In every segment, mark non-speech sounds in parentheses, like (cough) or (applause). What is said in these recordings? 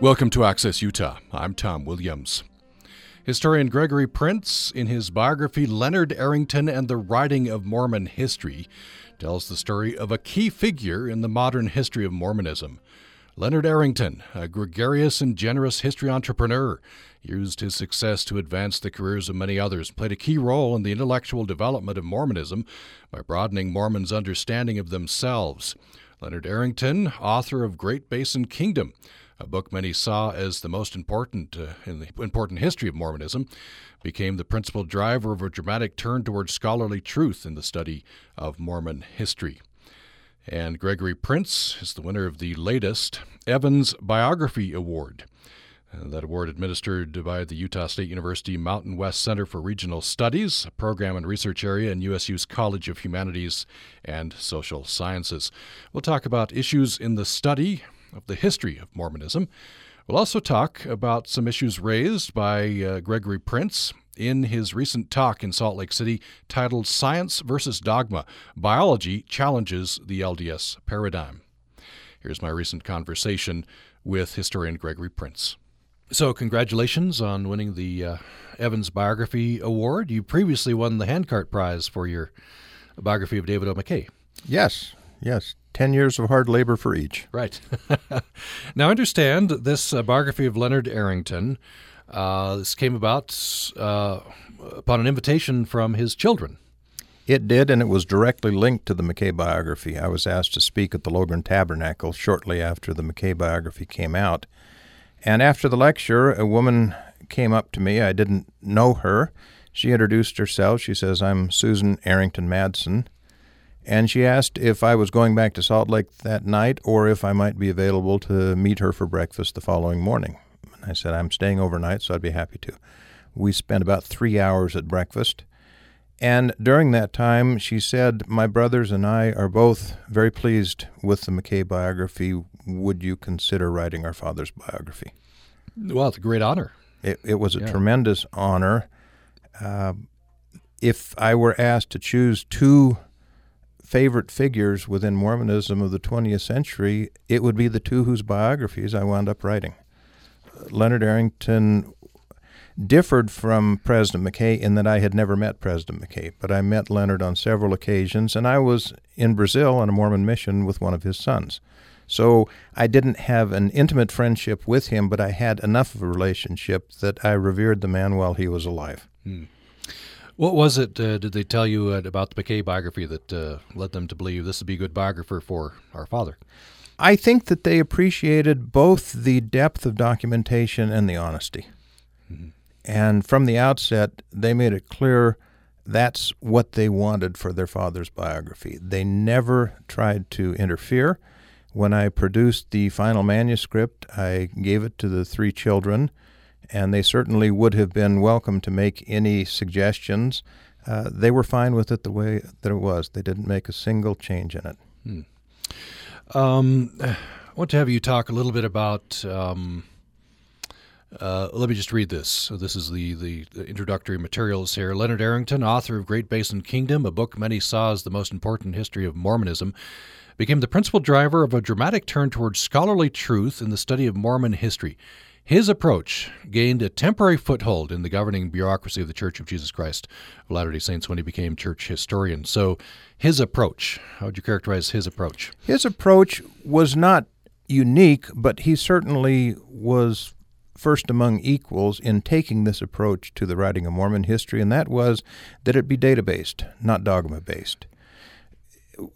Welcome to Access Utah. I'm Tom Williams. Historian Gregory Prince, in his biography Leonard Arrington and the Writing of Mormon History, tells the story of a key figure in the modern history of Mormonism. Leonard Arrington, a gregarious and generous history entrepreneur, used his success to advance the careers of many others, played a key role in the intellectual development of Mormonism by broadening Mormons' understanding of themselves. Leonard Arrington, author of Great Basin Kingdom, a book many saw as the most important uh, in the important history of Mormonism, became the principal driver of a dramatic turn towards scholarly truth in the study of Mormon history. And Gregory Prince is the winner of the latest Evans Biography Award. Uh, that award administered by the Utah State University Mountain West Center for Regional Studies, a program and research area in USU's College of Humanities and Social Sciences. We'll talk about issues in the study of the history of Mormonism. We'll also talk about some issues raised by uh, Gregory Prince in his recent talk in Salt Lake City titled Science versus Dogma Biology Challenges the LDS Paradigm. Here's my recent conversation with historian Gregory Prince. So, congratulations on winning the uh, Evans Biography Award. You previously won the Handcart Prize for your biography of David O. McKay. Yes, yes. 10 years of hard labor for each. Right. (laughs) now, understand this uh, biography of Leonard Arrington. Uh, this came about uh, upon an invitation from his children. It did, and it was directly linked to the McKay biography. I was asked to speak at the Logan Tabernacle shortly after the McKay biography came out. And after the lecture, a woman came up to me. I didn't know her. She introduced herself. She says, I'm Susan Arrington Madsen and she asked if I was going back to Salt Lake that night or if I might be available to meet her for breakfast the following morning. And I said, I'm staying overnight, so I'd be happy to. We spent about three hours at breakfast. And during that time, she said, My brothers and I are both very pleased with the McKay biography. Would you consider writing our father's biography? Well, it's a great honor. It, it was a yeah. tremendous honor. Uh, if I were asked to choose two favorite figures within Mormonism of the 20th century, it would be the two whose biographies I wound up writing. Leonard Arrington differed from President McKay in that I had never met President McKay, but I met Leonard on several occasions, and I was in Brazil on a Mormon mission with one of his sons. So I didn't have an intimate friendship with him, but I had enough of a relationship that I revered the man while he was alive. Hmm. What was it? Uh, did they tell you uh, about the McKay biography that uh, led them to believe this would be a good biographer for our father? I think that they appreciated both the depth of documentation and the honesty. Mm-hmm. And from the outset, they made it clear that's what they wanted for their father's biography. They never tried to interfere. When I produced the final manuscript, I gave it to the three children and they certainly would have been welcome to make any suggestions. Uh, they were fine with it the way that it was. They didn't make a single change in it. Hmm. Um, I want to have you talk a little bit about. Um, uh, let me just read this. So this is the, the, introductory materials here. Leonard Arrington, author of Great Basin Kingdom, a book many saw as the most important history of Mormonism, became the principal driver of a dramatic turn towards scholarly truth in the study of Mormon history. His approach gained a temporary foothold in the governing bureaucracy of the Church of Jesus Christ of Latter day Saints when he became church historian. So, his approach, how would you characterize his approach? His approach was not unique, but he certainly was first among equals in taking this approach to the writing of Mormon history, and that was that it be data based, not dogma based.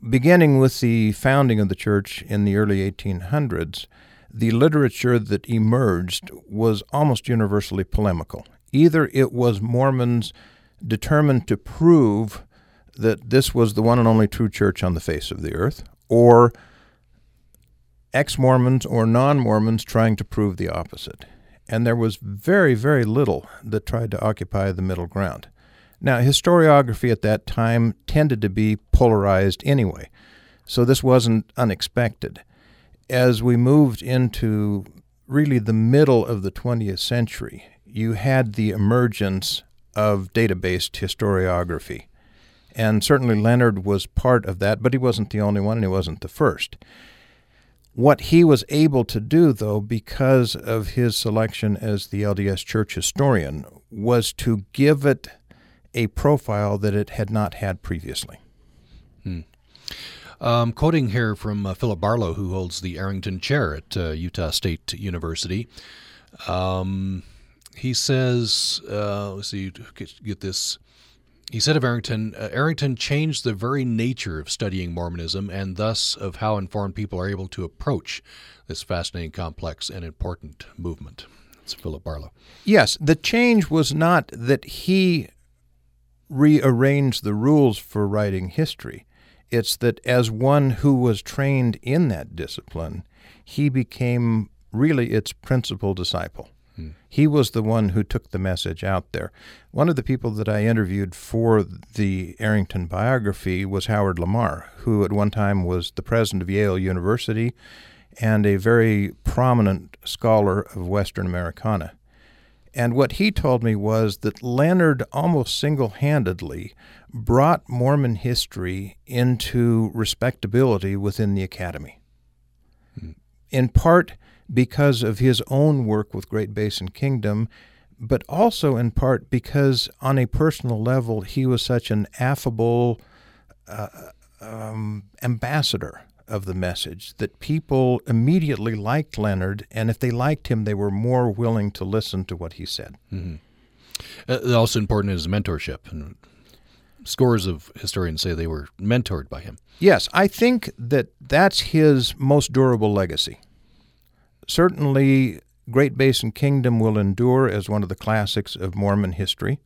Beginning with the founding of the church in the early 1800s, the literature that emerged was almost universally polemical. Either it was Mormons determined to prove that this was the one and only true church on the face of the earth, or ex Mormons or non Mormons trying to prove the opposite. And there was very, very little that tried to occupy the middle ground. Now, historiography at that time tended to be polarized anyway, so this wasn't unexpected as we moved into really the middle of the 20th century, you had the emergence of data based historiography. And certainly Leonard was part of that, but he wasn't the only one and he wasn't the first. What he was able to do, though, because of his selection as the LDS Church historian, was to give it a profile that it had not had previously. Um, quoting here from uh, Philip Barlow, who holds the Arrington Chair at uh, Utah State University. Um, he says, uh, let's see, get, get this. He said of Arrington, uh, Arrington changed the very nature of studying Mormonism and thus of how informed people are able to approach this fascinating, complex, and important movement. It's Philip Barlow. Yes, the change was not that he rearranged the rules for writing history. It's that as one who was trained in that discipline, he became really its principal disciple. Hmm. He was the one who took the message out there. One of the people that I interviewed for the Arrington biography was Howard Lamar, who at one time was the president of Yale University and a very prominent scholar of Western Americana. And what he told me was that Leonard almost single handedly brought Mormon history into respectability within the academy. Hmm. In part because of his own work with Great Basin Kingdom, but also in part because, on a personal level, he was such an affable uh, um, ambassador of the message that people immediately liked Leonard, and if they liked him, they were more willing to listen to what he said. Mm-hmm. Uh, also important is mentorship, and scores of historians say they were mentored by him. Yes, I think that that's his most durable legacy. Certainly, Great Basin Kingdom will endure as one of the classics of Mormon history.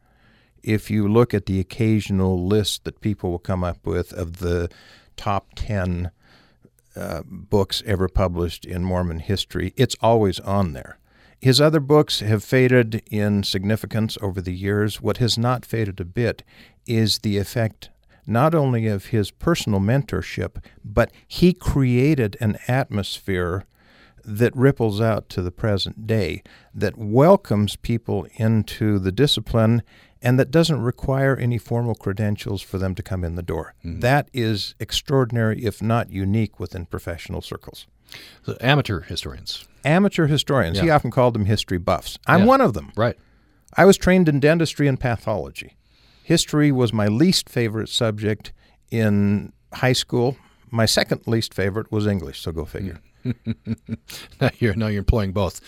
If you look at the occasional list that people will come up with of the top 10 uh, books ever published in Mormon history, it's always on there. His other books have faded in significance over the years. What has not faded a bit is the effect not only of his personal mentorship, but he created an atmosphere that ripples out to the present day, that welcomes people into the discipline and that doesn't require any formal credentials for them to come in the door. Mm-hmm. That is extraordinary, if not unique, within professional circles. The amateur historians. Amateur historians. Yeah. He often called them history buffs. I'm yeah. one of them. Right. I was trained in dentistry and pathology. History was my least favorite subject in high school. My second least favorite was English, so go figure. (laughs) Now you're now you're employing both.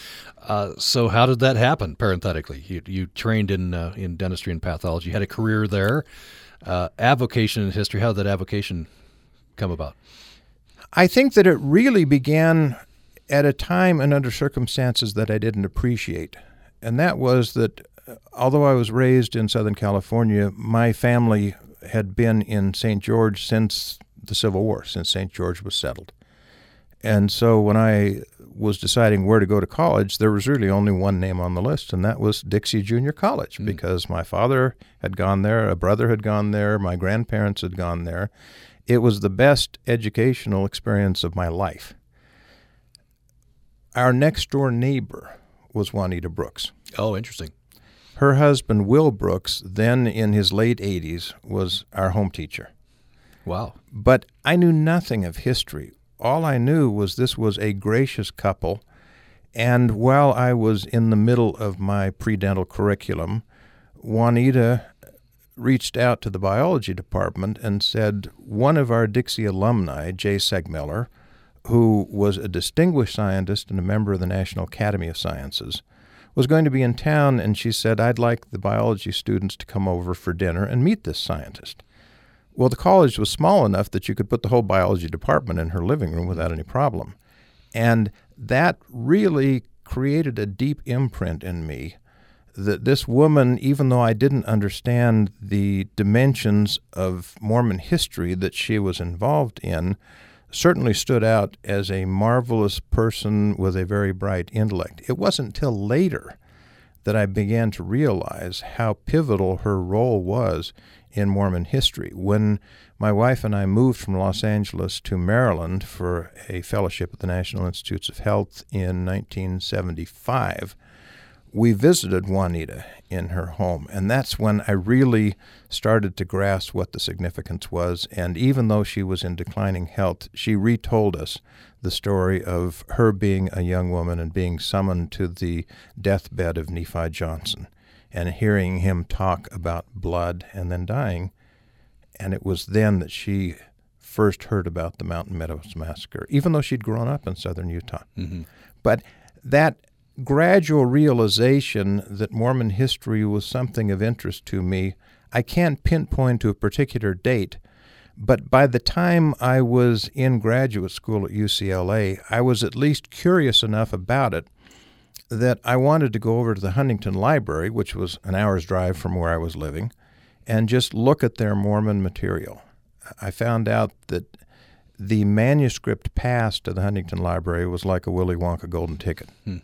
Uh, so how did that happen? Parenthetically, you you trained in uh, in dentistry and pathology, had a career there, uh, avocation in history. How did that avocation come about? I think that it really began at a time and under circumstances that I didn't appreciate, and that was that uh, although I was raised in Southern California, my family had been in St. George since the Civil War, since St. George was settled. And so when I was deciding where to go to college, there was really only one name on the list, and that was Dixie Junior College, mm. because my father had gone there, a brother had gone there, my grandparents had gone there. It was the best educational experience of my life. Our next door neighbor was Juanita Brooks. Oh, interesting. Her husband, Will Brooks, then in his late 80s, was our home teacher. Wow. But I knew nothing of history all I knew was this was a gracious couple. And while I was in the middle of my pre-dental curriculum, Juanita reached out to the biology department and said one of our Dixie alumni, Jay Seegmiller, who was a distinguished scientist and a member of the National Academy of Sciences, was going to be in town, and she said, I'd like the biology students to come over for dinner and meet this scientist. Well, the college was small enough that you could put the whole biology department in her living room without any problem. And that really created a deep imprint in me that this woman, even though I didn't understand the dimensions of Mormon history that she was involved in, certainly stood out as a marvelous person with a very bright intellect. It wasn't until later that I began to realize how pivotal her role was in Mormon history. When my wife and I moved from Los Angeles to Maryland for a fellowship at the National Institutes of Health in 1975, we visited Juanita in her home, and that's when I really started to grasp what the significance was. And even though she was in declining health, she retold us the story of her being a young woman and being summoned to the deathbed of Nephi Johnson and hearing him talk about blood and then dying. And it was then that she first heard about the Mountain Meadows Massacre, even though she'd grown up in southern Utah. Mm-hmm. But that gradual realization that Mormon history was something of interest to me, I can't pinpoint to a particular date, but by the time I was in graduate school at UCLA, I was at least curious enough about it that I wanted to go over to the Huntington Library, which was an hour's drive from where I was living, and just look at their Mormon material. I found out that the manuscript passed to the Huntington Library was like a Willy Wonka golden ticket. Hmm.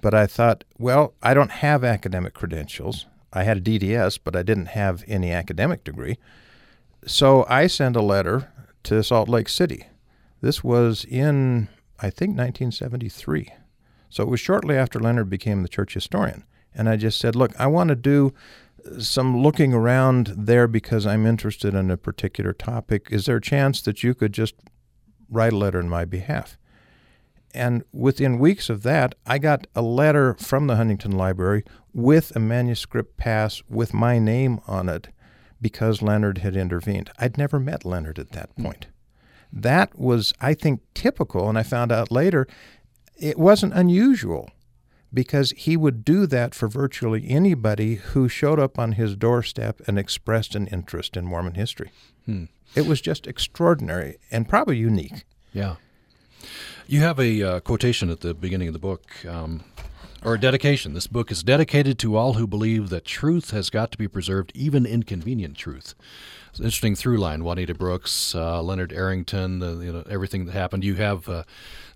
But I thought, well, I don't have academic credentials. I had a DDS, but I didn't have any academic degree. So I sent a letter to Salt Lake City. This was in, I think, 1973. So it was shortly after Leonard became the church historian. And I just said, look, I want to do uh, some looking around there because I'm interested in a particular topic. Is there a chance that you could just write a letter in my behalf? And within weeks of that, I got a letter from the Huntington Library with a manuscript pass with my name on it because Leonard had intervened. I'd never met Leonard at that hmm. point. That was, I think, typical, and I found out later it wasn't unusual because he would do that for virtually anybody who showed up on his doorstep and expressed an interest in Mormon history. Hmm. It was just extraordinary and probably unique. Yeah. You have a uh, quotation at the beginning of the book, um, or a dedication. This book is dedicated to all who believe that truth has got to be preserved, even inconvenient truth. It's an interesting through line. Juanita Brooks, uh, Leonard Arrington, uh, you know, everything that happened. You have uh,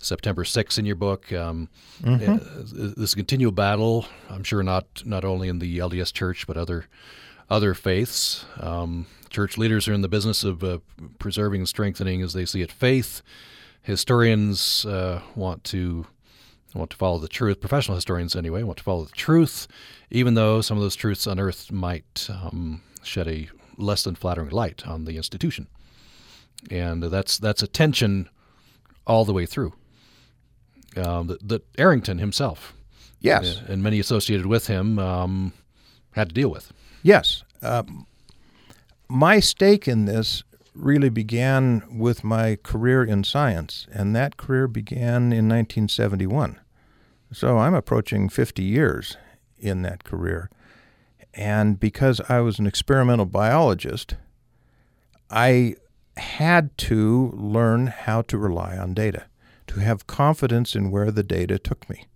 September 6th in your book. Um, mm-hmm. Uh, this continual battle, I'm sure not not only in the LDS Church but other other faiths. Um, church leaders are in the business of uh, preserving and strengthening, as they see it, faith. Historians uh, want to want to follow the truth. Professional historians, anyway, want to follow the truth, even though some of those truths unearthed might um, shed a less than flattering light on the institution. And that's that's a tension all the way through um, that, that, Arrington himself, yes, uh, and many associated with him um, had to deal with. Yes, um, my stake in this really began with my career in science, and that career began in 1971. So I'm approaching 50 years in that career. And because I was an experimental biologist, I had to learn how to rely on data to have confidence in where the data took me.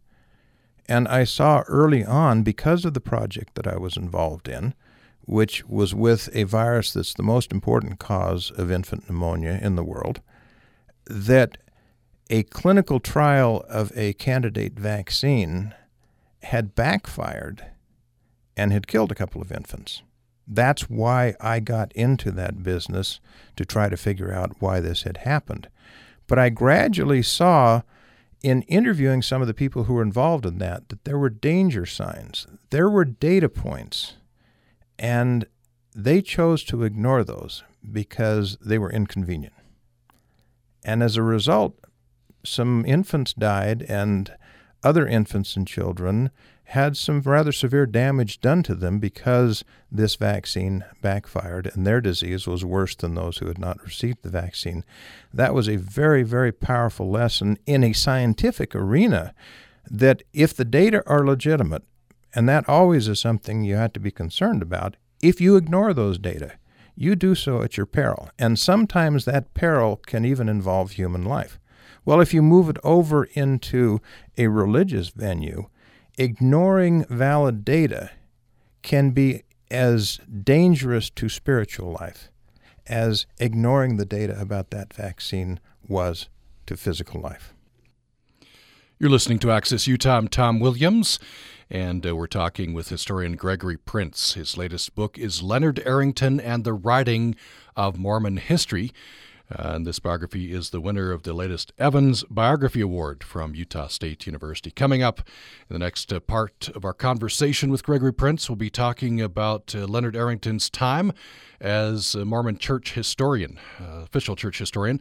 And I saw early on, because of the project that I was involved in, which was with a virus that's the most important cause of infant pneumonia in the world, that a clinical trial of a candidate vaccine had backfired and had killed a couple of infants. That's why I got into that business to try to figure out why this had happened. But I gradually saw in interviewing some of the people who were involved in that that there were danger signs, there were data points, and they chose to ignore those because they were inconvenient. And as a result, some infants died, and other infants and children had some rather severe damage done to them because this vaccine backfired and their disease was worse than those who had not received the vaccine. That was a very, very powerful lesson in a scientific arena that if the data are legitimate, and that always is something you have to be concerned about, if you ignore those data, you do so at your peril. And sometimes that peril can even involve human life. Well, if you move it over into a religious venue, ignoring valid data can be as dangerous to spiritual life as ignoring the data about that vaccine was to physical life. You're listening to Access Utah. I'm Tom Williams, and uh, we're talking with historian Gregory Prince. His latest book is Leonard Arrington and the Writing of Mormon History. And this biography is the winner of the latest Evans Biography Award from Utah State University. Coming up in the next uh, part of our conversation with Gregory Prince, we'll be talking about uh, Leonard Arrington's time as a Mormon church historian, uh, official church historian.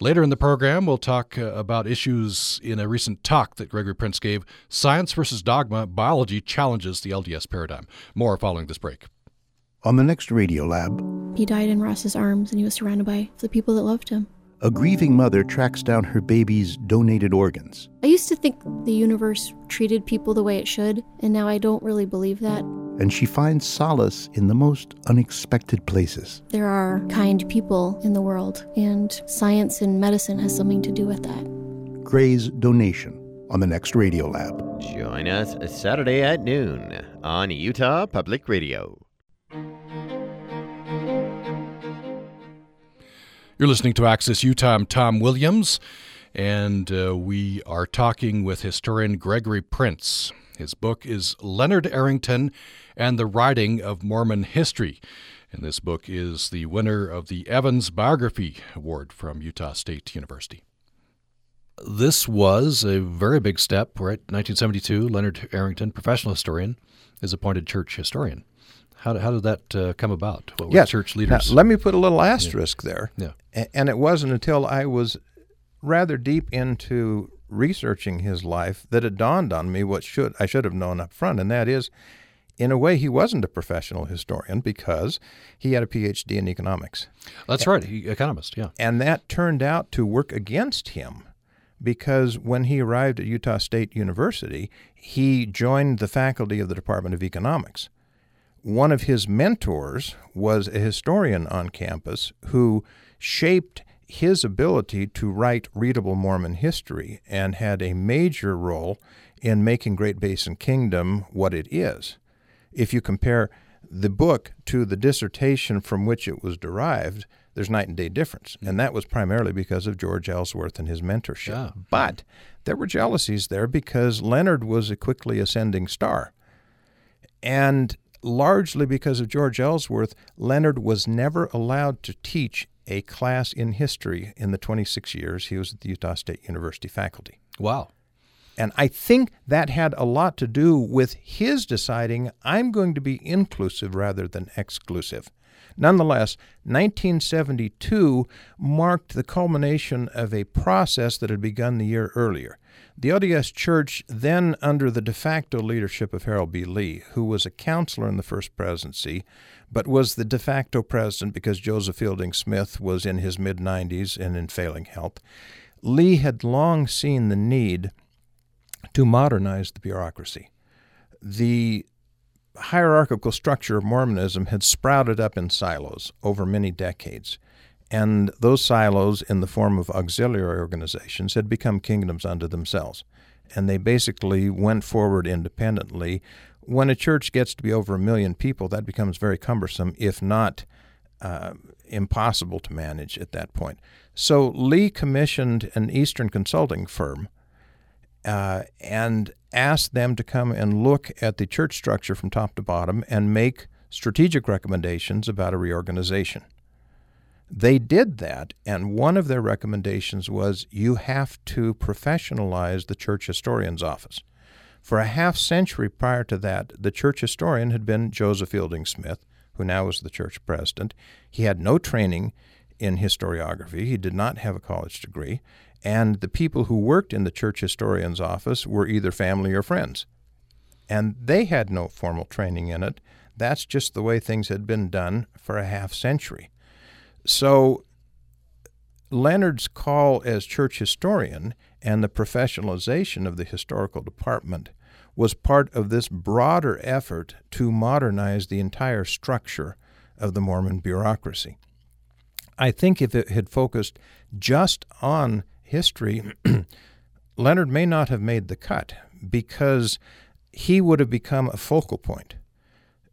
Later in the program, we'll talk uh, about issues in a recent talk that Gregory Prince gave Science versus Dogma Biology Challenges the LDS Paradigm. More following this break. On the next Radio Lab, he died in Ross's arms and he was surrounded by the people that loved him. A grieving mother tracks down her baby's donated organs. I used to think the universe treated people the way it should, and now I don't really believe that. And she finds solace in the most unexpected places. There are kind people in the world, and science and medicine has something to do with that. Gray's donation on the next Radio Lab. Join us Saturday at noon on Utah Public Radio. You're listening to Access Utah. I'm Tom Williams, and uh, we are talking with historian Gregory Prince. His book is Leonard Arrington and the Writing of Mormon History. And this book is the winner of the Evans Biography Award from Utah State University. This was a very big step, right? 1972, Leonard Arrington, professional historian, is appointed church historian. How, how did that uh, come about? What were yes. church leaders? Now, let me put a little asterisk yeah. there. Yeah. And it wasn't until I was rather deep into researching his life that it dawned on me what should I should have known up front, and that is, in a way, he wasn't a professional historian because he had a PhD in economics. That's right, he, economist, yeah. And that turned out to work against him because when he arrived at Utah State University, he joined the faculty of the Department of Economics one of his mentors was a historian on campus who shaped his ability to write readable Mormon history and had a major role in making Great Basin Kingdom what it is. If you compare the book to the dissertation from which it was derived, there's night and day difference. And that was primarily because of George Ellsworth and his mentorship. Yeah. But there were jealousies there because Leonard was a quickly ascending star. And largely because of George Ellsworth, Leonard was never allowed to teach a class in history in the 26 years he was at the Utah State University faculty. Wow. And I think that had a lot to do with his deciding I'm going to be inclusive rather than exclusive. Nonetheless, 1972 marked the culmination of a process that had begun the year earlier. The LDS Church, then under the de facto leadership of Harold B. Lee, who was a counselor in the First Presidency, but was the de facto president because Joseph Fielding Smith was in his mid 90s and in failing health, Lee had long seen the need to modernize the bureaucracy. The hierarchical structure of Mormonism had sprouted up in silos over many decades. And those silos, in the form of auxiliary organizations, had become kingdoms unto themselves. And they basically went forward independently. When a church gets to be over a million people, that becomes very cumbersome, if not uh, impossible to manage at that point. So Lee commissioned an Eastern consulting firm uh, and asked them to come and look at the church structure from top to bottom and make strategic recommendations about a reorganization. They did that, and one of their recommendations was you have to professionalize the church historian's office. For a half century prior to that, the church historian had been Joseph Fielding Smith, who now is the church president. He had no training in historiography, he did not have a college degree, and the people who worked in the church historian's office were either family or friends. And they had no formal training in it. That's just the way things had been done for a half century. So Leonard's call as church historian and the professionalization of the historical department was part of this broader effort to modernize the entire structure of the Mormon bureaucracy. I think if it had focused just on history, (clears throat) Leonard may not have made the cut because he would have become a focal point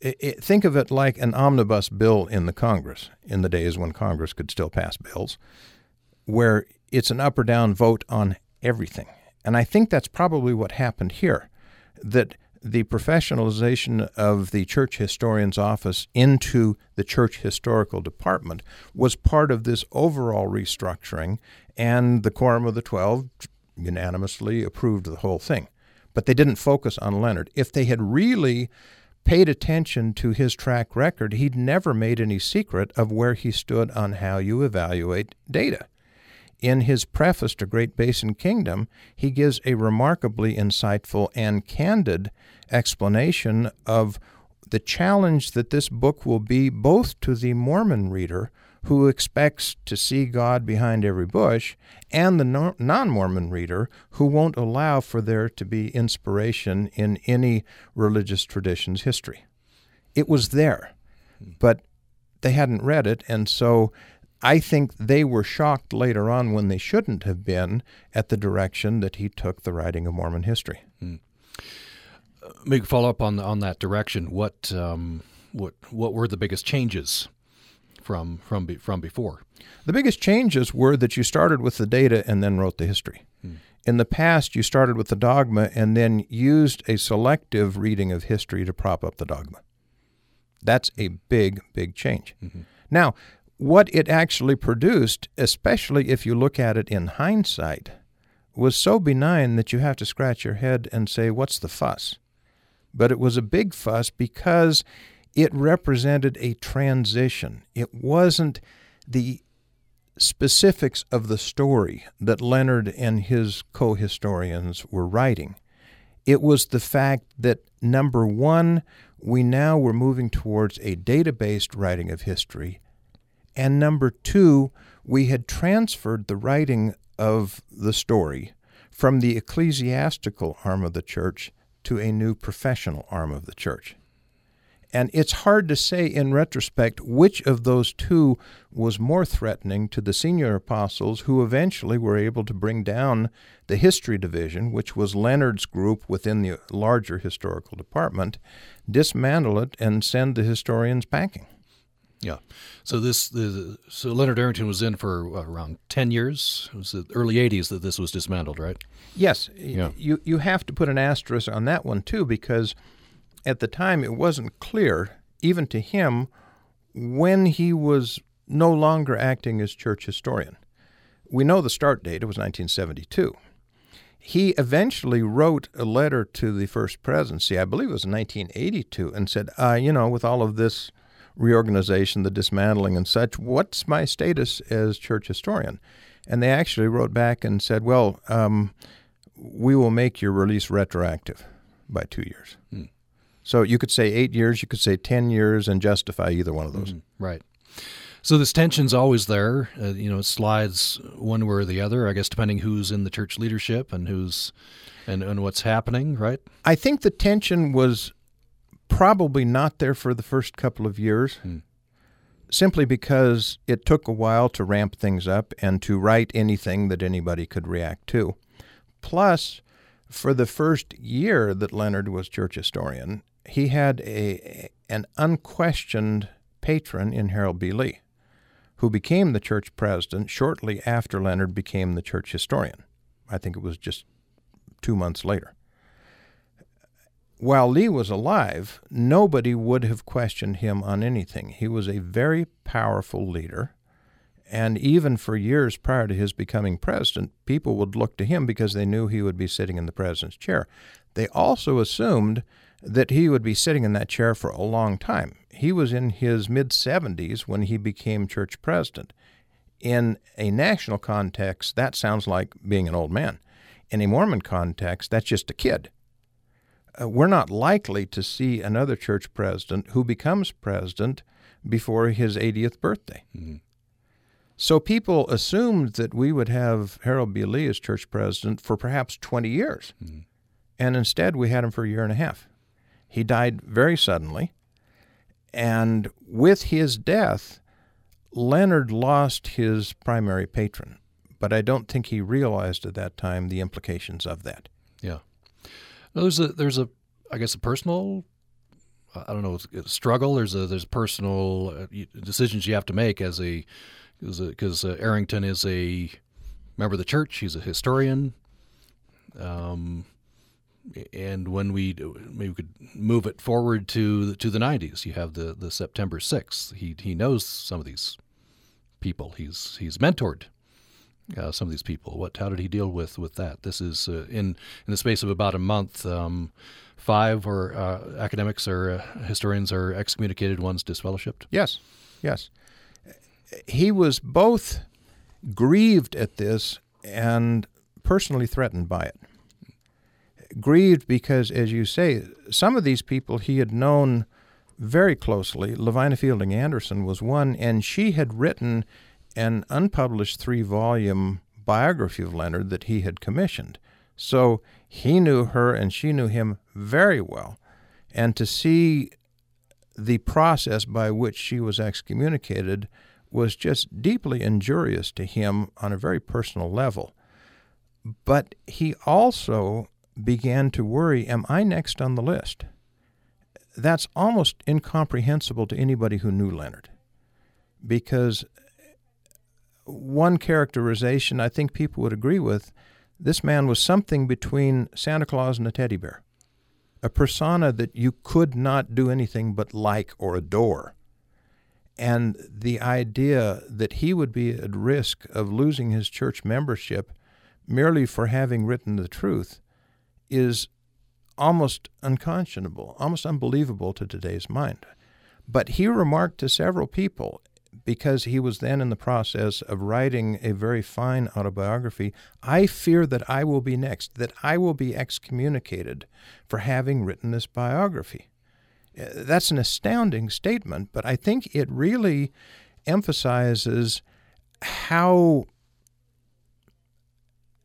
it, it, think of it like an omnibus bill in the Congress in the days when Congress could still pass bills, where it's an up or down vote on everything. And I think that's probably what happened here. That the professionalization of the church historian's office into the church historical department was part of this overall restructuring, and the Quorum of the Twelve unanimously approved the whole thing. But they didn't focus on Leonard. If they had really paid attention to his track record, he'd never made any secret of where he stood on how you evaluate data. In his preface to Great Basin Kingdom, he gives a remarkably insightful and candid explanation of the challenge that this book will be both to the Mormon reader who expects to see God behind every bush and the non Mormon reader who won't allow for there to be inspiration in any religious tradition's history. It was there, but they hadn't read it, and so I think they were shocked later on when they shouldn't have been at the direction that he took the writing of Mormon history. Hmm. Uh, maybe follow up on on that direction. What um, what what were the biggest changes from from from before? The biggest changes were that you started with the data and then wrote the history. Hmm. In the past, you started with the dogma and then used a selective reading of history to prop up the dogma. That's a big, big change. Mm-hmm. Now, what it actually produced, especially if you look at it in hindsight, was so benign that you have to scratch your head and say, What's the fuss? But it was a big fuss because it represented a transition. It wasn't the specifics of the story that Leonard and his co historians were writing. It was the fact that, number one, we now were moving towards a data based writing of history and number two, we had transferred the writing of the story from the ecclesiastical arm of the church to a new professional arm of the church. And it's hard to say in retrospect which of those two was more threatening to the senior apostles who eventually were able to bring down the history division, which was Leonard's group within the larger historical department, dismantle it, and send the historians packing. Yeah. So this the so Leonard Arrington was in for what, around ten years. It was the early '80s that this was dismantled, right? Yes. Yeah. You you have to put an asterisk on that one too because at the time it wasn't clear even to him when he was no longer acting as church historian. We know the start date. It was 1972. He eventually wrote a letter to the first presidency, I believe it was 1982, and said, uh, you know, with all of this reorganization, the dismantling, and such. What's my status as church historian? And they actually wrote back and said, well, um, we will make your release retroactive by two years. Hmm. So you could say eight years, you could say 10 years, and justify either one of those. Mm-hmm. Right. So this tension's always there. Uh, you know, it slides one way or the other, I guess, depending who's in the church leadership and who's and, and what's happening, right? I think the tension was probably not there for the first couple of years, hmm. simply because it took a while to ramp things up and to write anything that anybody could react to. Plus, for the first year that Leonard was church historian, he had a an unquestioned patron in Harold B. Lee, who became the church president shortly after Leonard became the church historian. I think it was just two months later while Lee was alive, nobody would have questioned him on anything. He was a very powerful leader. And even for years prior to his becoming president, people would look to him because they knew he would be sitting in the president's chair. They also assumed that he would be sitting in that chair for a long time. He was in his mid 70s when he became church president. In a national context, that sounds like being an old man. In a Mormon context, that's just a kid uh, we're not likely to see another church president who becomes president before his 80th birthday. Mm-hmm. So people assumed that we would have Harold B. Lee as church president for perhaps 20 years. Mm-hmm. And instead, we had him for a year and a half. He died very suddenly. And with his death, Leonard lost his primary patron. But I don't think he realized at that time the implications of that. Yeah. There's a there's a I guess a personal I don't know struggle. There's a there's personal uh, decisions you have to make as a because uh, Arrington is a member of the church. He's a historian. Um, and when we maybe we could move it forward to to the 90s, you have the the September 6th. He he knows some of these people. He's he's mentored uh, some of these people. What how did he deal with with that? This is uh, in in the space of about a month. Um, five or uh, academics or uh, historians are excommunicated. One's disfellowshipped. Yes, yes. He was both grieved at this and personally threatened by it. Grieved because, as you say, some of these people he had known very closely. Lavina Fielding Anderson was one, and she had written an unpublished three volume biography of Leonard that he had commissioned. So he knew her and she knew him very well. And to see the process by which she was excommunicated was just deeply injurious to him on a very personal level. But he also began to worry Am I next on the list? That's almost incomprehensible to anybody who knew Leonard. Because one characterization I think people would agree with this man was something between Santa Claus and a teddy bear, a persona that you could not do anything but like or adore. And the idea that he would be at risk of losing his church membership merely for having written the truth is almost unconscionable, almost unbelievable to today's mind. But he remarked to several people, because he was then in the process of writing a very fine autobiography, I fear that I will be next, that I will be excommunicated for having written this biography. Uh, that's an astounding statement, but I think it really emphasizes how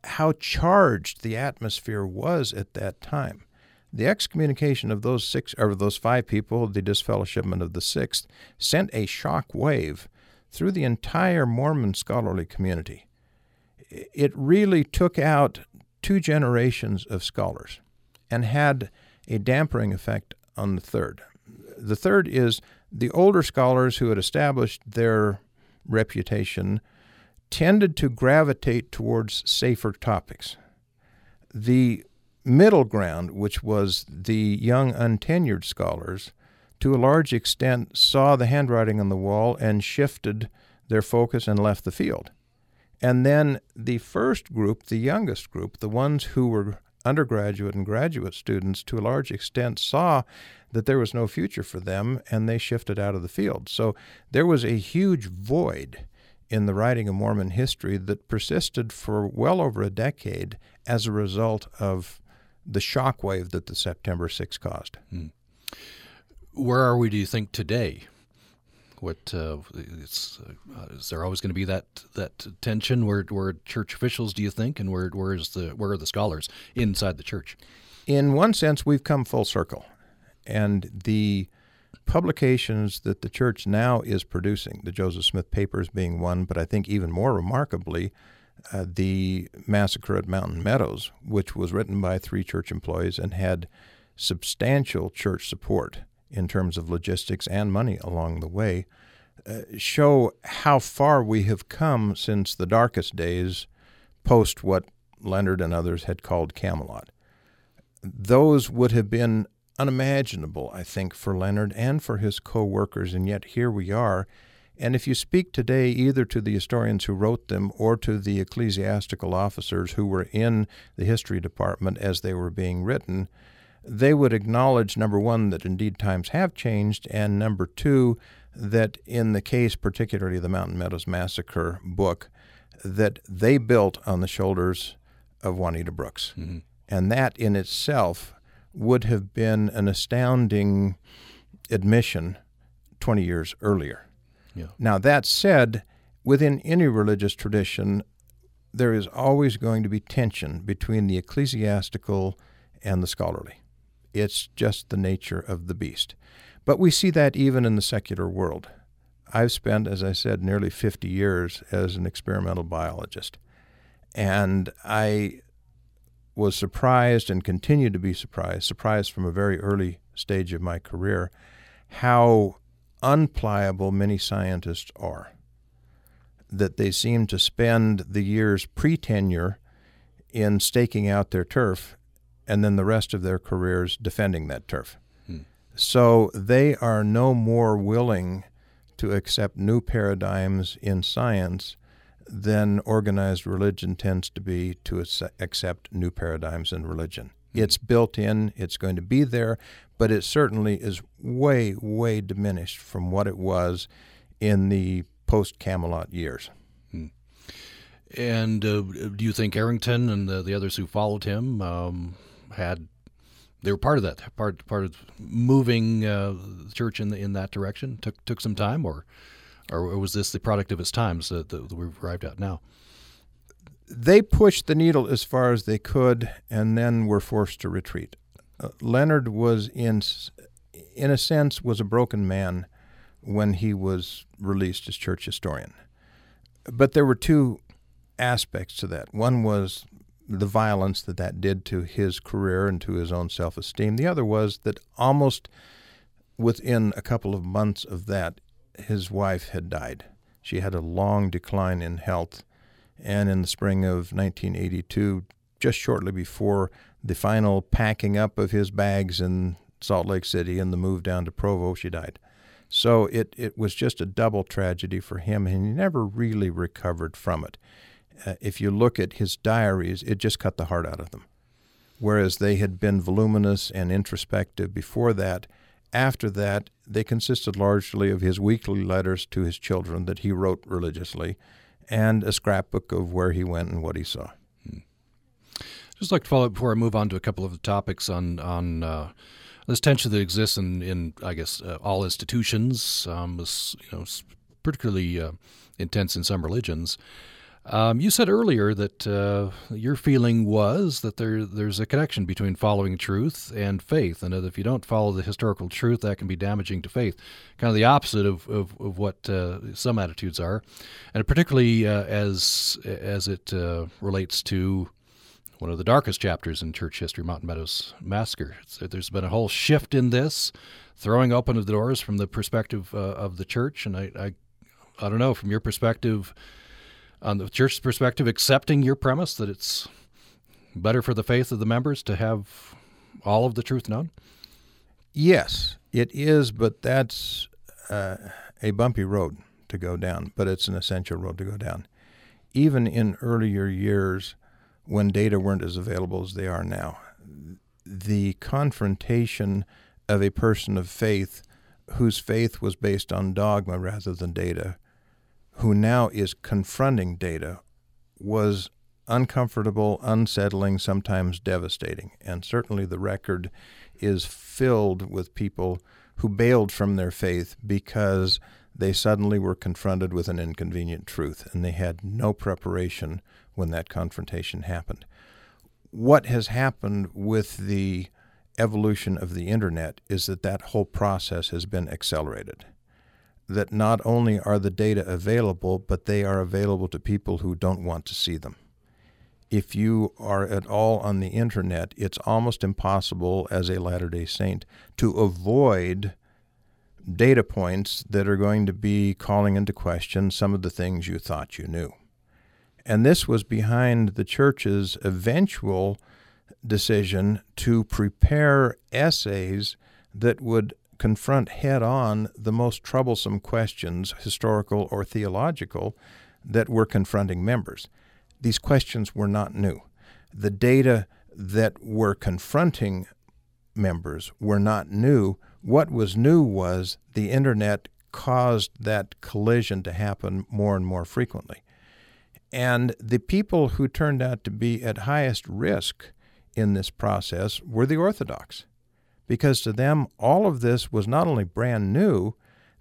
how charged the atmosphere was at that time. The excommunication of those six or those five people, the disfellowshipment of the sixth, sent a shock wave through the entire Mormon scholarly community. It really took out two generations of scholars and had a dampering effect on the third. The third is the older scholars who had established their reputation tended to gravitate towards safer topics. The middle ground, which was the young untenured scholars, to a large extent saw the handwriting on the wall and shifted their focus and left the field. And then the first group, the youngest group, the ones who were undergraduate and graduate students, to a large extent saw that there was no future for them and they shifted out of the field. So there was a huge void in the writing of Mormon history that persisted for well over a decade as a result of the shockwave that the September 6 caused. Hmm. Where are we, do you think, today? What uh, is there always going to be that that tension where where church officials do you think, and where where is the where are the scholars inside the church? In one sense, we've come full circle, and the publications that the church now is producing, the Joseph Smith papers being one, but I think even more remarkably, uh, the massacre at Mountain Meadows, which was written by three church employees and had substantial church support in terms of logistics and money along the way, uh, show how far we have come since the darkest days post what Leonard and others had called Camelot. Those would have been unimaginable, I think, for Leonard and for his co workers, and yet here we are and if you speak today either to the historians who wrote them or to the ecclesiastical officers who were in the history department as they were being written, they would acknowledge number one, that indeed times have changed, and number two, that in the case, particularly the Mountain Meadows Massacre book, that they built on the shoulders of Juanita Brooks. Mm-hmm. And that in itself would have been an astounding admission 20 years earlier. Yeah. Now, that said, within any religious tradition, there is always going to be tension between the ecclesiastical and the scholarly. It's just the nature of the beast. But we see that even in the secular world. I've spent, as I said, nearly 50 years as an experimental biologist. And I was surprised and continue to be surprised, surprised from a very early stage of my career, how unpliable many scientists are. That they seem to spend the years pre tenure in staking out their turf and then the rest of their careers defending that turf. Hmm. So they are no more willing to accept new paradigms in science than organized religion tends to be to accept new paradigms in religion. Hmm. It's built in, it's going to be there, but it certainly is way, way diminished from what it was in the post Camelot years. Hmm. And uh, do you think Arrington and the, the others who followed him um, had they were part of that part part of moving uh, the church in the, in that direction? Took took some time, or or was this the product of its times that, that we've arrived at now? They pushed the needle as far as they could, and then were forced to retreat. Uh, Leonard was in in a sense was a broken man when he was released as church historian. But there were two aspects to that. One was the violence that that did to his career and to his own self esteem. The other was that almost within a couple of months of that, his wife had died. She had a long decline in health. And in the spring of 1982, just shortly before the final packing up of his bags in Salt Lake City and the move down to Provo, she died. So it, it was just a double tragedy for him, and he never really recovered from it uh, if you look at his diaries, it just cut the heart out of them. Whereas they had been voluminous and introspective before that, after that, they consisted largely of his weekly letters to his children that he wrote religiously and a scrapbook of where he went and what he saw. Hmm. Just like to follow up before I move on to a couple of the topics on on uh, this tension that exists in, in I guess uh, all institutions, um, you know, particularly uh, intense in some religions. Um, you said earlier that uh, your feeling was that there there's a connection between following truth and faith, and that if you don't follow the historical truth, that can be damaging to faith. Kind of the opposite of of, of what uh, some attitudes are, and particularly uh, as as it uh, relates to one of the darkest chapters in church history, Mountain Meadows Massacre. there's been a whole shift in this, throwing open the doors from the perspective uh, of the church, and I, I I don't know from your perspective on the church's perspective, accepting your premise that it's better for the faith of the members to have all of the truth known? Yes, it is, but that's uh, a bumpy road to go down, but it's an essential road to go down. Even in earlier years, when data weren't as available as they are now, the confrontation of a person of faith whose faith was based on dogma rather than data who now is confronting data, was uncomfortable, unsettling, sometimes devastating. And certainly the record is filled with people who bailed from their faith because they suddenly were confronted with an inconvenient truth and they had no preparation when that confrontation happened. What has happened with the evolution of the internet is that that whole process has been accelerated that not only are the data available, but they are available to people who don't want to see them. If you are at all on the internet, it's almost impossible as a Latter day Saint to avoid data points that are going to be calling into question some of the things you thought you knew. And this was behind the church's eventual decision to prepare essays that would confront head on the most troublesome questions, historical or theological, that were confronting members. These questions were not new. The data that were confronting members were not new. What was new was the internet caused that collision to happen more and more frequently. And the people who turned out to be at highest risk in this process were the Orthodox because to them, all of this was not only brand new,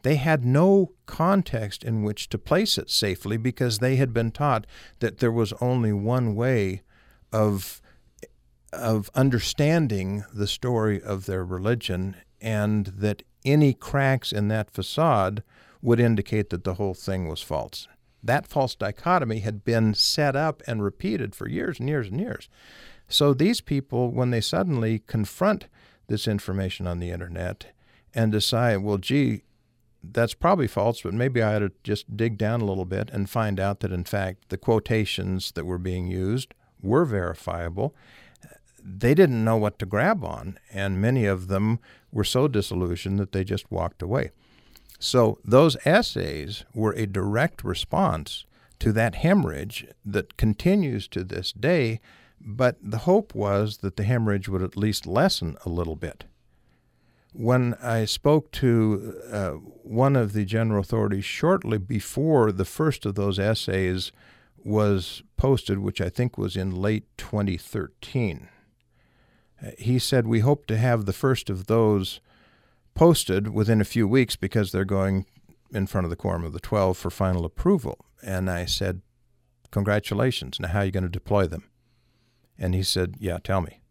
they had no context in which to place it safely because they had been taught that there was only one way of of understanding the story of their religion and that any cracks in that facade would indicate that the whole thing was false. That false dichotomy had been set up and repeated for years and years and years. So these people, when they suddenly confront this information on the internet and decide, well, gee, that's probably false, but maybe I ought to just dig down a little bit and find out that, in fact, the quotations that were being used were verifiable. they didn't know what to grab on, and many of them were so disillusioned that they just walked away. So those essays were a direct response to that hemorrhage that continues to this day, but the hope was that the hemorrhage would at least lessen a little bit. When I spoke to uh, one of the general authorities shortly before the first of those essays was posted, which I think was in late 2013, uh, he said, We hope to have the first of those posted within a few weeks because they're going in front of the Quorum of the Twelve for final approval. And I said, Congratulations. Now, how are you going to deploy them? And he said, Yeah, tell me.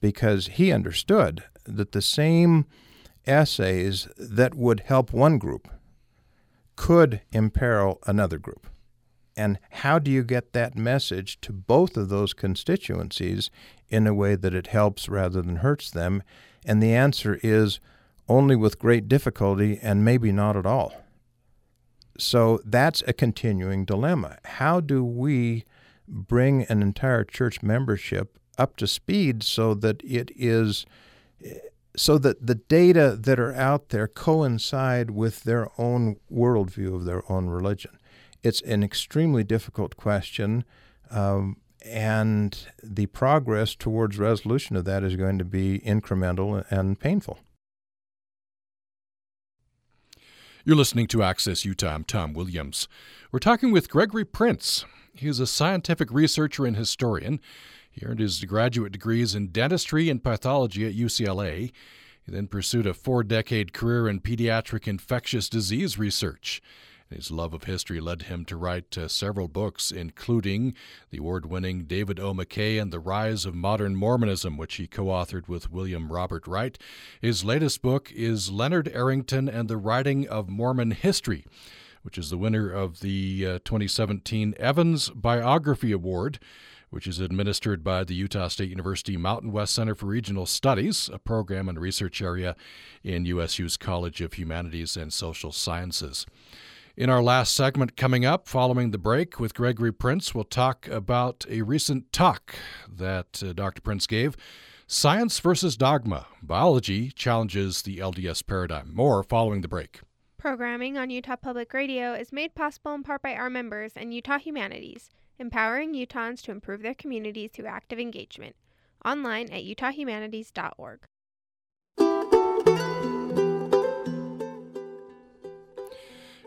Because he understood that the same essays that would help one group could imperil another group. And how do you get that message to both of those constituencies in a way that it helps rather than hurts them? And the answer is only with great difficulty and maybe not at all. So that's a continuing dilemma. How do we bring an entire church membership up to speed so that it is so that the data that are out there coincide with their own worldview of their own religion? It's an extremely difficult question, um, and the progress towards resolution of that is going to be incremental and painful. You're listening to Access Utah. I'm Tom Williams. We're talking with Gregory Prince. He is a scientific researcher and historian. He earned his graduate degrees in dentistry and pathology at UCLA. He then pursued a four decade career in pediatric infectious disease research. His love of history led him to write uh, several books, including the award winning David O. McKay and the Rise of Modern Mormonism, which he co authored with William Robert Wright. His latest book is Leonard Arrington and the Writing of Mormon History, which is the winner of the uh, 2017 Evans Biography Award which is administered by the Utah State University Mountain West Center for Regional Studies, a program and research area in USU's College of Humanities and Social Sciences. In our last segment coming up, following the break with Gregory Prince, we'll talk about a recent talk that uh, Dr. Prince gave Science versus Dogma Biology Challenges the LDS Paradigm. More following the break. Programming on Utah Public Radio is made possible in part by our members and Utah Humanities, empowering Utahns to improve their communities through active engagement. Online at utahhumanities.org.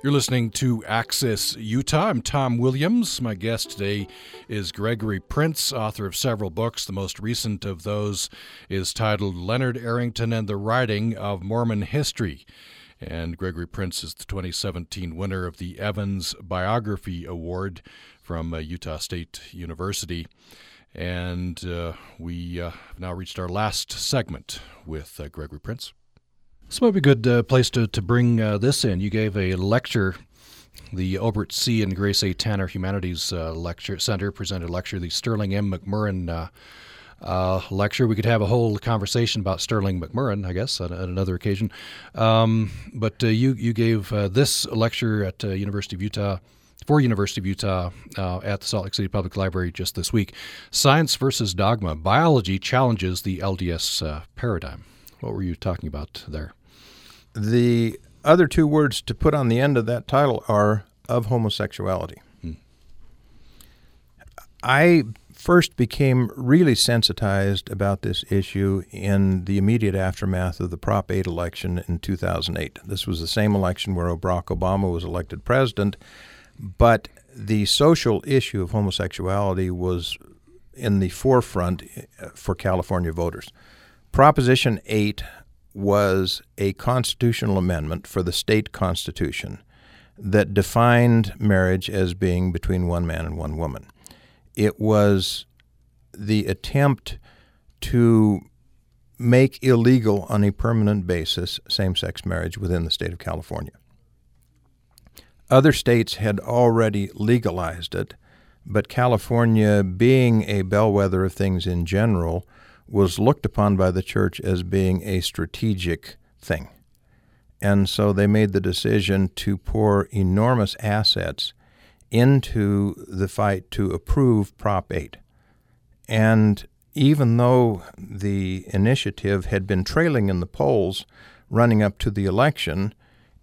You're listening to Access Utah. I'm Tom Williams. My guest today is Gregory Prince, author of several books. The most recent of those is titled Leonard Arrington and the Writing of Mormon History. And Gregory Prince is the 2017 winner of the Evans Biography Award from uh, Utah State University. And uh, we uh, have now reached our last segment with uh, Gregory Prince. This might be a good uh, place to, to bring this in. You gave a lecture, the Obert C. and Grace A. Tanner Humanities uh, Lecture Center presented a lecture, the Sterling M. McMurrin uh, uh, lecture. We could have a whole conversation about Sterling McMurrin, I guess, at, at another occasion. Um, but uh, you you gave this lecture at University of Utah for University of Utah uh, at the Salt Lake City Public Library just this week. Science versus dogma: biology challenges the LDS uh, paradigm. What were you talking about there? The other two words to put on the end of that title are of homosexuality. Hmm. I first became really sensitized about this issue in the immediate aftermath of the Prop 8 election in 2008. This was the same election where Barack Obama was elected president, but the social issue of homosexuality was in the forefront uh, for California voters. Proposition 8 was a constitutional amendment for the state constitution that defined marriage as being between one man and one woman. It was the attempt to make illegal on a permanent basis same sex marriage within the state of California. Other states had already legalized it, but California, being a bellwether of things in general, was looked upon by the church as being a strategic thing. And so they made the decision to pour enormous assets into the fight to approve Prop 8. And even though the initiative had been trailing in the polls running up to the election,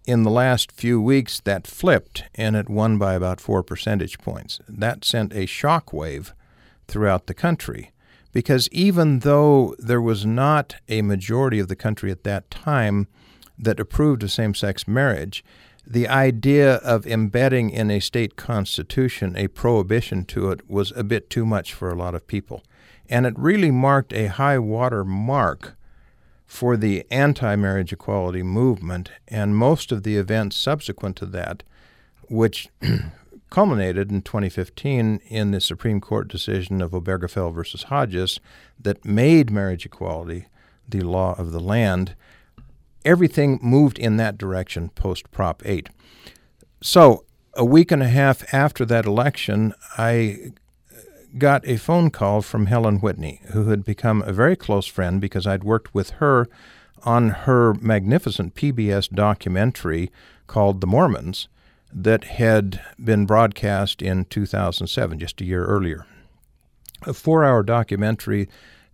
in the last few weeks that flipped and it won by about four percentage points. That sent a shock wave throughout the country because even though there was not a majority of the country at that time that approved of same sex marriage, the idea of embedding in a state constitution a prohibition to it was a bit too much for a lot of people. And it really marked a high water mark for the anti marriage equality movement, and most of the events subsequent to that, which (clears throat) culminated in 2015 in the Supreme Court decision of Obergefell versus Hodges that made marriage equality the law of the land. Everything moved in that direction post Prop 8. So, a week and a half after that election, I uh, got a phone call from Helen Whitney, who had become a very close friend because I'd worked with her on her magnificent PBS documentary called The Mormons that had been broadcast in 2007, just a year earlier. A four hour documentary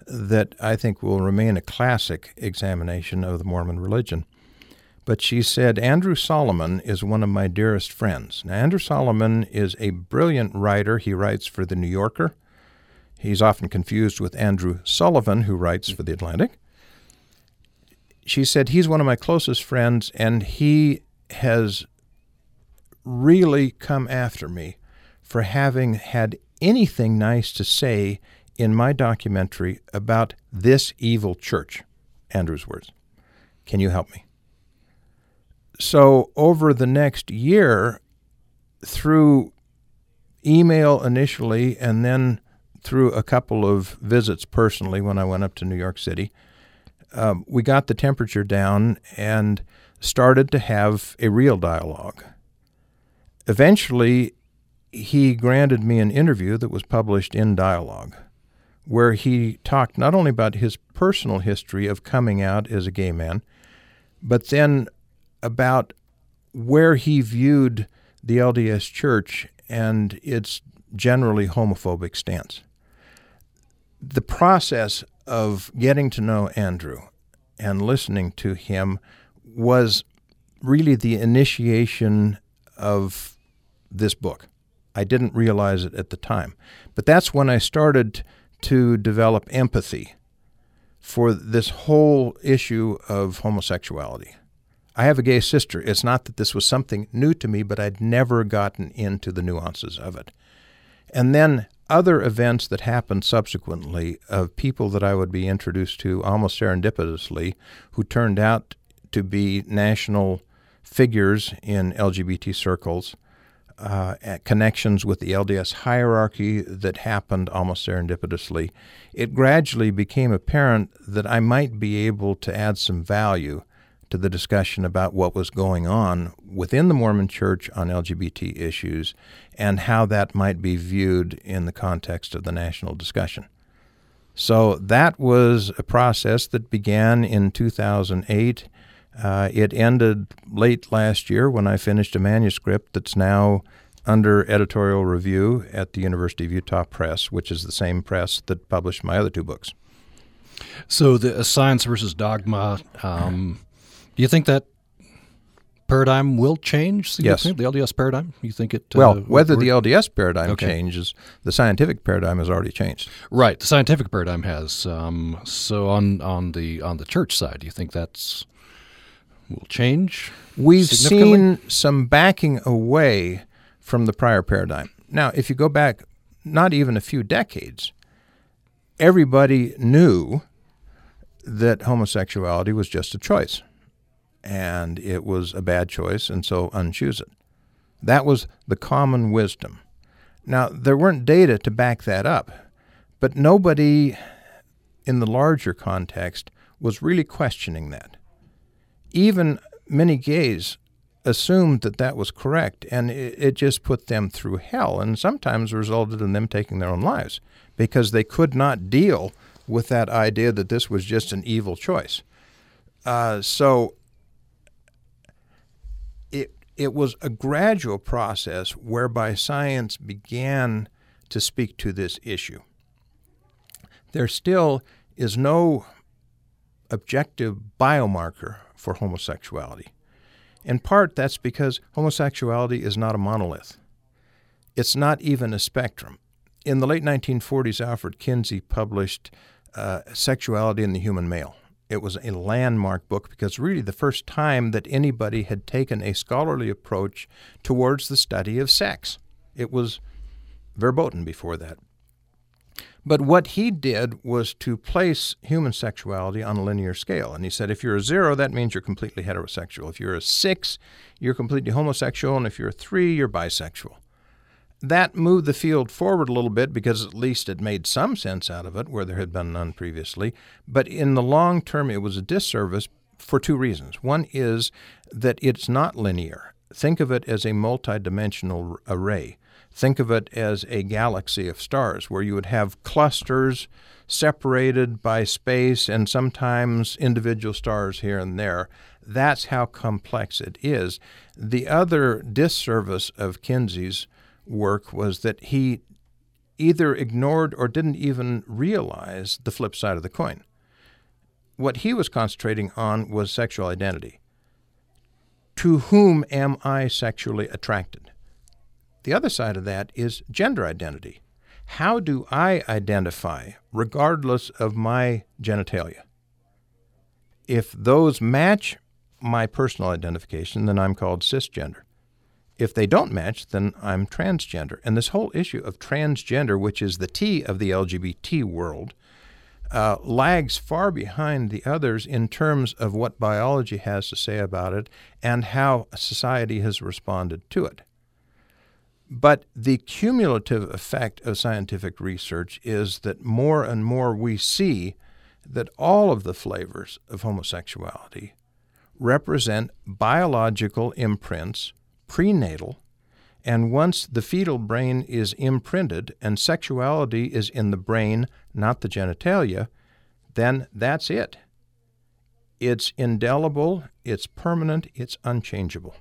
that I think will remain a classic examination of the Mormon religion. But she said, Andrew Solomon is one of my dearest friends. Now, Andrew Solomon is a brilliant writer. He writes for The New Yorker. He's often confused with Andrew Sullivan, who writes for The Atlantic. She said, He's one of my closest friends, and he has really come after me for having had anything nice to say in my documentary about this evil church. Andrew's words. Can you help me? So, over the next year, through email initially, and then through a couple of visits personally when I went up to New York City, um, we got the temperature down and started to have a real dialogue. Eventually, he granted me an interview that was published in Dialogue, where he talked not only about his personal history of coming out as a gay man, but then about where he viewed the LDS Church and its generally homophobic stance. The process of getting to know Andrew and listening to him was really the initiation of this book. I didn't realize it at the time. But that's when I started to develop empathy for this whole issue of homosexuality. I have a gay sister. It's not that this was something new to me, but I'd never gotten into the nuances of it. And then other events that happened subsequently of people that I would be introduced to almost serendipitously who turned out to be national figures in LGBT circles uh, connections with the LDS hierarchy that happened almost serendipitously, it gradually became apparent that I might be able to add some value to the discussion about what was going on within the Mormon Church on LGBT issues and how that might be viewed in the context of the national discussion. So that was a process that began in 2008 uh, it ended late last year when I finished a manuscript that's now under editorial review at the University of Utah Press, which is the same press that published my other two books. So, the uh, science versus dogma, um, do you think that paradigm will change? Yes. The LDS paradigm? You think it? Uh, well, whether the LDS paradigm okay. changes, the scientific paradigm has already changed. Right. The scientific paradigm has. Um, so on on the on the church side, do you think that's will change? We've seen some backing away from the prior paradigm. Now, if you go back not even a few decades, everybody knew that homosexuality was just a choice and it was a bad choice, and so unchoose it. That was the common wisdom. Now, there weren't data to back that up, but nobody in the larger context was really questioning that even many gays assumed that that was correct, and it, it, just put them through hell, and sometimes resulted in them taking their own lives because they could not deal with that idea that this was just an evil choice. Uh, so it it was a gradual process whereby science began to speak to this issue. there still is no objective biomarker for homosexuality. In part, that's because homosexuality is not a monolith. It's not even a spectrum. In the late 1940s, Alfred Kinsey published uh, Sexuality in the Human Male. It was a landmark book because really the first time that anybody had taken a scholarly approach towards the study of sex. It was verboten before that. But what he did was to place human sexuality on a linear scale. And he said if you're a zero, that means you're completely heterosexual. If you're a six, you're completely homosexual. And if you're a three, you're bisexual. That moved the field forward a little bit because at least it made some sense out of it where there had been none previously. But in the long term, it was a disservice for two reasons. One is that it's not linear. Think of it as a multidimensional array. Think of it as a galaxy of stars where you would have clusters separated by space and sometimes individual stars here and there. That's how complex it is. The other disservice of Kinsey's work was that he either ignored or didn't even realize the flip side of the coin. What he was concentrating on was sexual identity. To whom am I sexually attracted? The other side of that is gender identity. How do I identify, regardless of my genitalia? If those match my personal identification, then I'm called cisgender. If they don't match, then I'm transgender. And this whole issue of transgender, which is the T of the LGBT world, uh, lags far behind the others in terms of what biology has to say about it and how society has responded to it. But the cumulative effect of scientific research is that more and more we see that all of the flavors of homosexuality represent biological imprints prenatal, and once the fetal brain is imprinted and sexuality is in the brain, not the genitalia, then that's it. It's indelible, it's permanent, it's unchangeable.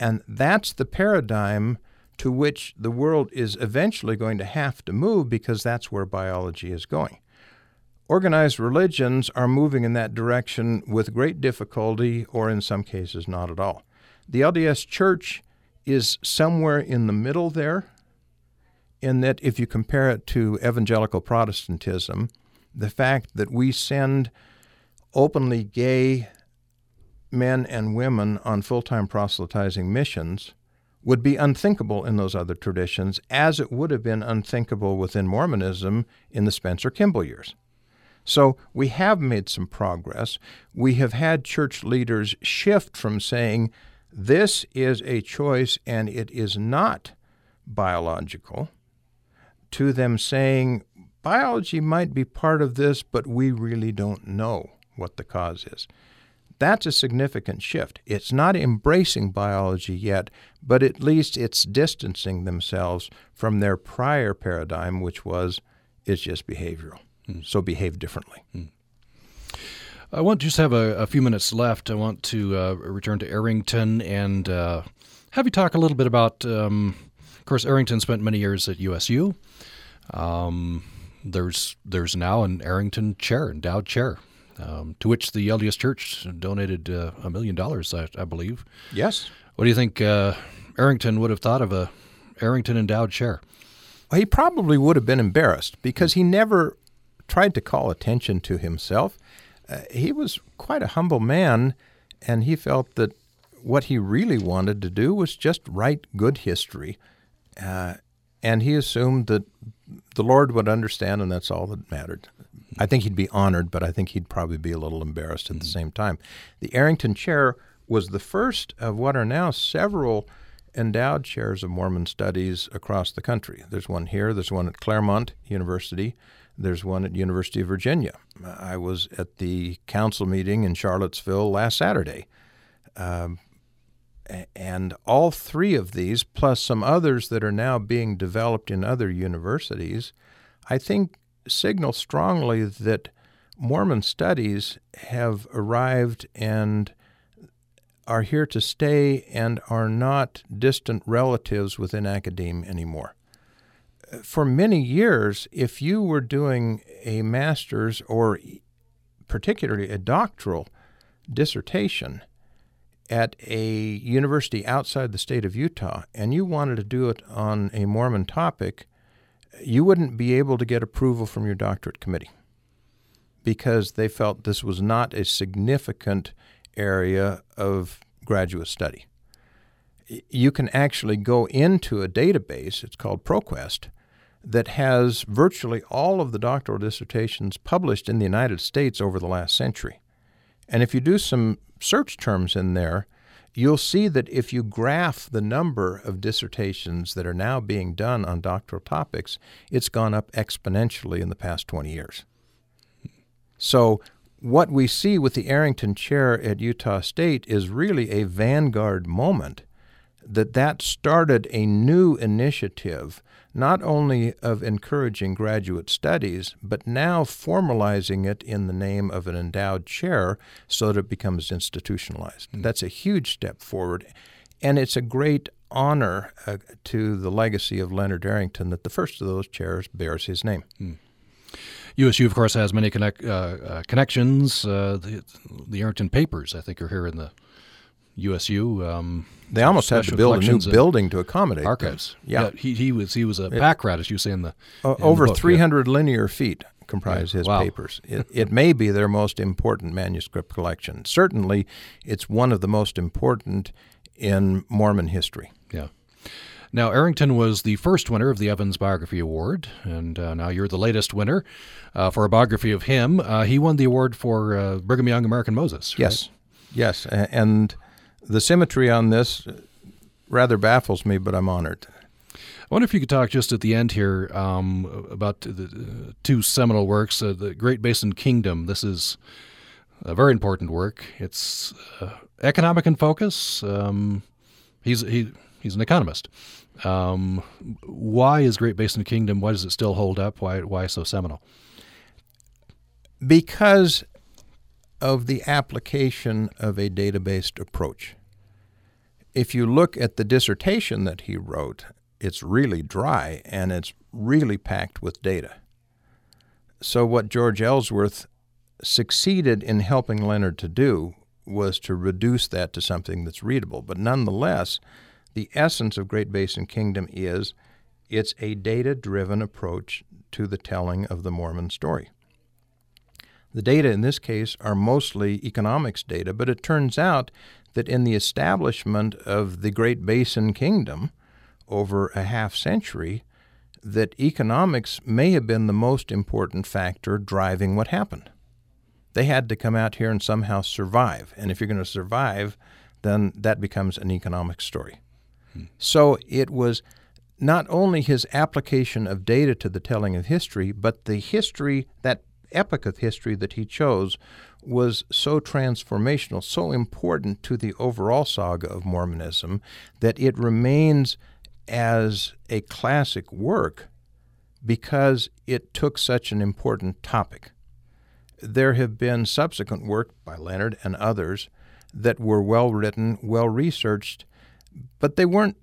And that's the paradigm to which the world is eventually going to have to move because that's where biology is going. Organized religions are moving in that direction with great difficulty, or in some cases, not at all. The LDS Church is somewhere in the middle there, in that if you compare it to evangelical Protestantism, the fact that we send openly gay men and women on full time proselytizing missions would be unthinkable in those other traditions, as it would have been unthinkable within Mormonism in the Spencer Kimball years. So we have made some progress. We have had church leaders shift from saying this is a choice and it is not biological, to them saying, biology might be part of this, but we really don't know what the cause is. That's a significant shift. It's not embracing biology yet, but at least it's distancing themselves from their prior paradigm, which was it's just behavioral. Mm. So behave differently. Mm. I want to just have a, a, few minutes left. I want to uh, return to Arrington and uh, have you talk a little bit about. Um, of course, Arrington spent many years at USU. Um, there's there's now an Arrington chair, endowed chair, um, to which the LDS Church donated uh, a million dollars, I, I, believe. Yes. What do you think uh, Arrington would have thought of a Arrington endowed chair? Well, he probably would have been embarrassed because he never tried to call attention to himself uh, he was quite a humble man, and he felt that what he really wanted to do was just write good history. Uh, and he assumed that the Lord would understand, and that's all that mattered. I think he'd be honored, but I think he'd probably be a little embarrassed at the same time. The Arrington Chair was the first of what are now several endowed chairs of Mormon studies across the country. There's one here, there's one at Claremont University, there's one at University of Virginia. I was at the council meeting in Charlottesville last Saturday. Um, and all three of these, plus some others that are now being developed in other universities, I think signal strongly that Mormon studies have arrived and are here to stay and are not distant relatives within academia anymore. For many years, if you were doing a master's or particularly a doctoral dissertation at a university outside the state of Utah and you wanted to do it on a Mormon topic, you wouldn't be able to get approval from your doctorate committee because they felt this was not a significant area of graduate study. You can actually go into a database, it's called ProQuest, that has virtually all of the doctoral dissertations published in the United States over the last century. And if you do some search terms in there, you'll see that if you graph the number of dissertations that are now being done on doctoral topics, it's gone up exponentially in the past 20 years. So, what we see with the Arrington Chair at Utah State is really a vanguard moment that that started a new initiative not only of encouraging graduate studies, but now formalizing it in the name of an endowed chair so that it becomes institutionalized. Mm. That's a huge step forward. And it's a great honor uh, to the legacy of Leonard Arrington that the first of those chairs bears his name. Mm. USU, of course, has many connect, uh, uh, connections. Uh, the, the Arrington Papers, I think, are here in the USU. Um, they almost had to build a new building to accommodate archives. Yeah. yeah. he, he was he was a it, pack rat, as you say in the uh, in over 300 yeah. linear feet comprise yeah. his wow. papers. It, it may be their most important manuscript collection. Certainly, it's one of the most important in Mormon history. Yeah. Now, Arrington was the first winner of the Evans Biography Award, and uh, now you're the latest winner uh, for a biography of him. Uh, he won the award for uh, Brigham Young American Moses. Right? Yes, yes, and the symmetry on this rather baffles me, but I'm honored. I wonder if you could talk just at the end here um, about the uh, two seminal works, uh, the Great Basin Kingdom. This is a very important work. It's uh, economic in focus. Um, he's he, he's an economist. Um, why is Great Basin Kingdom? Why does it still hold up? Why why so seminal? Because of the application of a data based approach if you look at the dissertation that he wrote, it's really dry and it's really packed with data. So, what George Ellsworth succeeded in helping Leonard to do was to reduce that to something that's readable. But nonetheless, the essence of Great Basin Kingdom is it's a data driven approach to the telling of the Mormon story. The data in this case are mostly economics data, but it turns out that in the establishment of the Great Basin Kingdom over a half century, that economics may have been the most important factor driving what happened. They had to come out here and somehow survive. And if you're going to survive, then that becomes an economic story. Hmm. So it was not only his application of data to the telling of history, but the history, that epoch of history that he chose, was so transformational, so important to the overall saga of Mormonism that it remains as a classic work because it took such an important topic. There have been subsequent work by Leonard and others that were well written, well researched, but they weren't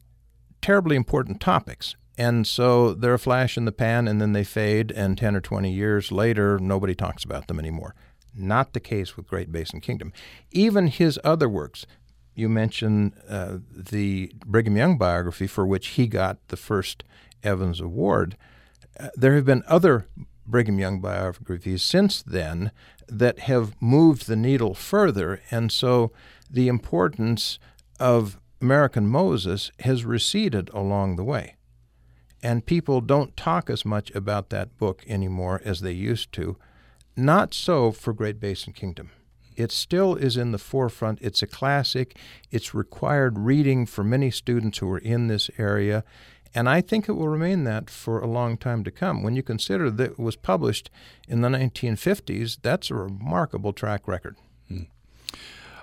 terribly important topics. And so they're a flash in the pan and then they fade, and 10 or 20 years later, nobody talks about them anymore. Not the case with Great Basin Kingdom. Even his other works, you mentioned uh, the Brigham Young biography, for which he got the first Evans Award. Uh, there have been other Brigham Young biographies since then that have moved the needle further, and so the importance of American Moses has receded along the way. And people don't talk as much about that book anymore as they used to. Not so for Great Basin Kingdom. It still is in the forefront. It's a classic. It's required reading for many students who are in this area. And I think it will remain that for a long time to come. When you consider that it was published in the 1950s, that's a remarkable track record. Hmm.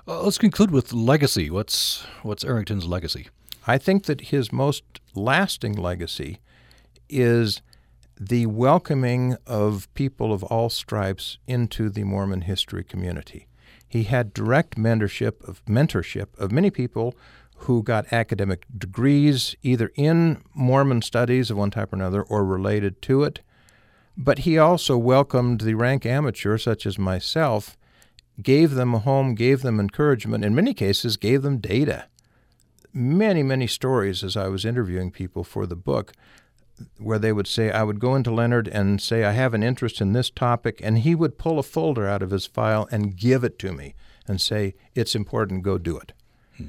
Uh, let's conclude with legacy. What's what's Arrington's legacy? I think that his most lasting legacy is the welcoming of people of all stripes into the Mormon history community. He had direct mentorship of mentorship of many people who got academic degrees either in Mormon studies of one type or another or related to it. But he also welcomed the rank amateur, such as myself, gave them a home, gave them encouragement, in many cases, gave them data. Many, many stories as I was interviewing people for the book where they would say, I would go into Leonard and say, I have an interest in this topic, and he would pull a folder out of his file and give it to me and say, It's important, go do it hmm.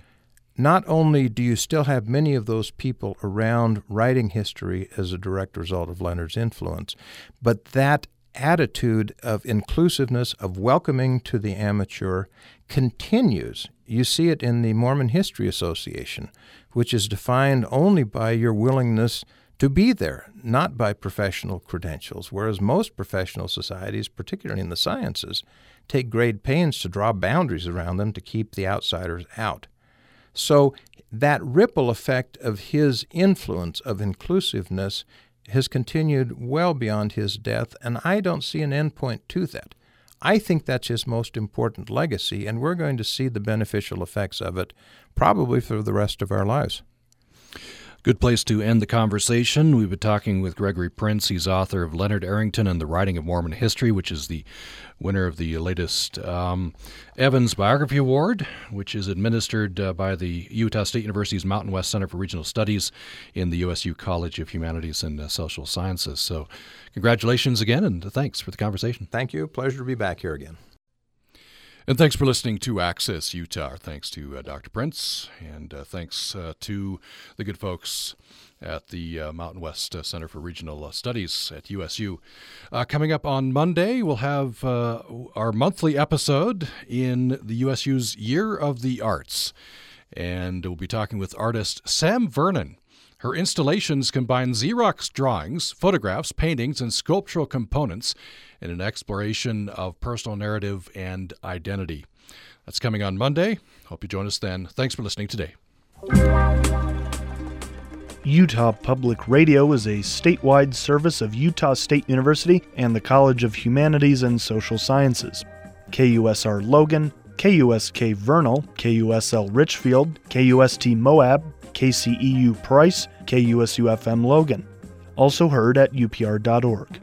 not only do you still have many of those people around writing history as a direct result of Leonard's influence, but that attitude of inclusiveness, of welcoming to the amateur, continues. You see it in the Mormon History Association, which is defined only by your willingness to be there, not by professional credentials, whereas most professional societies, particularly in the sciences, take great pains to draw boundaries around them to keep the outsiders out. So that ripple effect of his influence of inclusiveness has continued well beyond his death, and I don't see an endpoint to that. I think that's his most important legacy, and we're going to see the beneficial effects of it probably for the rest of our lives. Good place to end the conversation. We've been talking with Gregory Prince. He's author of Leonard Arrington and the Writing of Mormon History, which is the winner of the latest um, Evans Biography Award, which is administered uh, by the Utah State University's Mountain West Center for Regional Studies in the USU College of Humanities and uh, Social Sciences. So, congratulations again, and thanks for the conversation. Thank you. Pleasure to be back here again. And thanks for listening to Access Utah. Thanks to uh, Dr. Prince, and uh, thanks uh, to the good folks at the uh, Mountain West uh, Center for Regional uh, Studies at USU. coming up on Monday, we'll have our monthly episode in the USU's Year of the Arts. And we'll be talking with artist Sam Vernon. Her installations combine Xerox drawings, photographs, paintings, and sculptural components in an exploration of personal narrative and identity. That's coming on Monday. Hope you join us then. Thanks for listening today. Utah Public Radio is a statewide service of Utah State University and the College of Humanities and Social Sciences. KUSR Logan, KUSK Vernal, KUSL Richfield, KUST Moab, KCEU Price, KUSU FM Logan. Also heard at upr.org.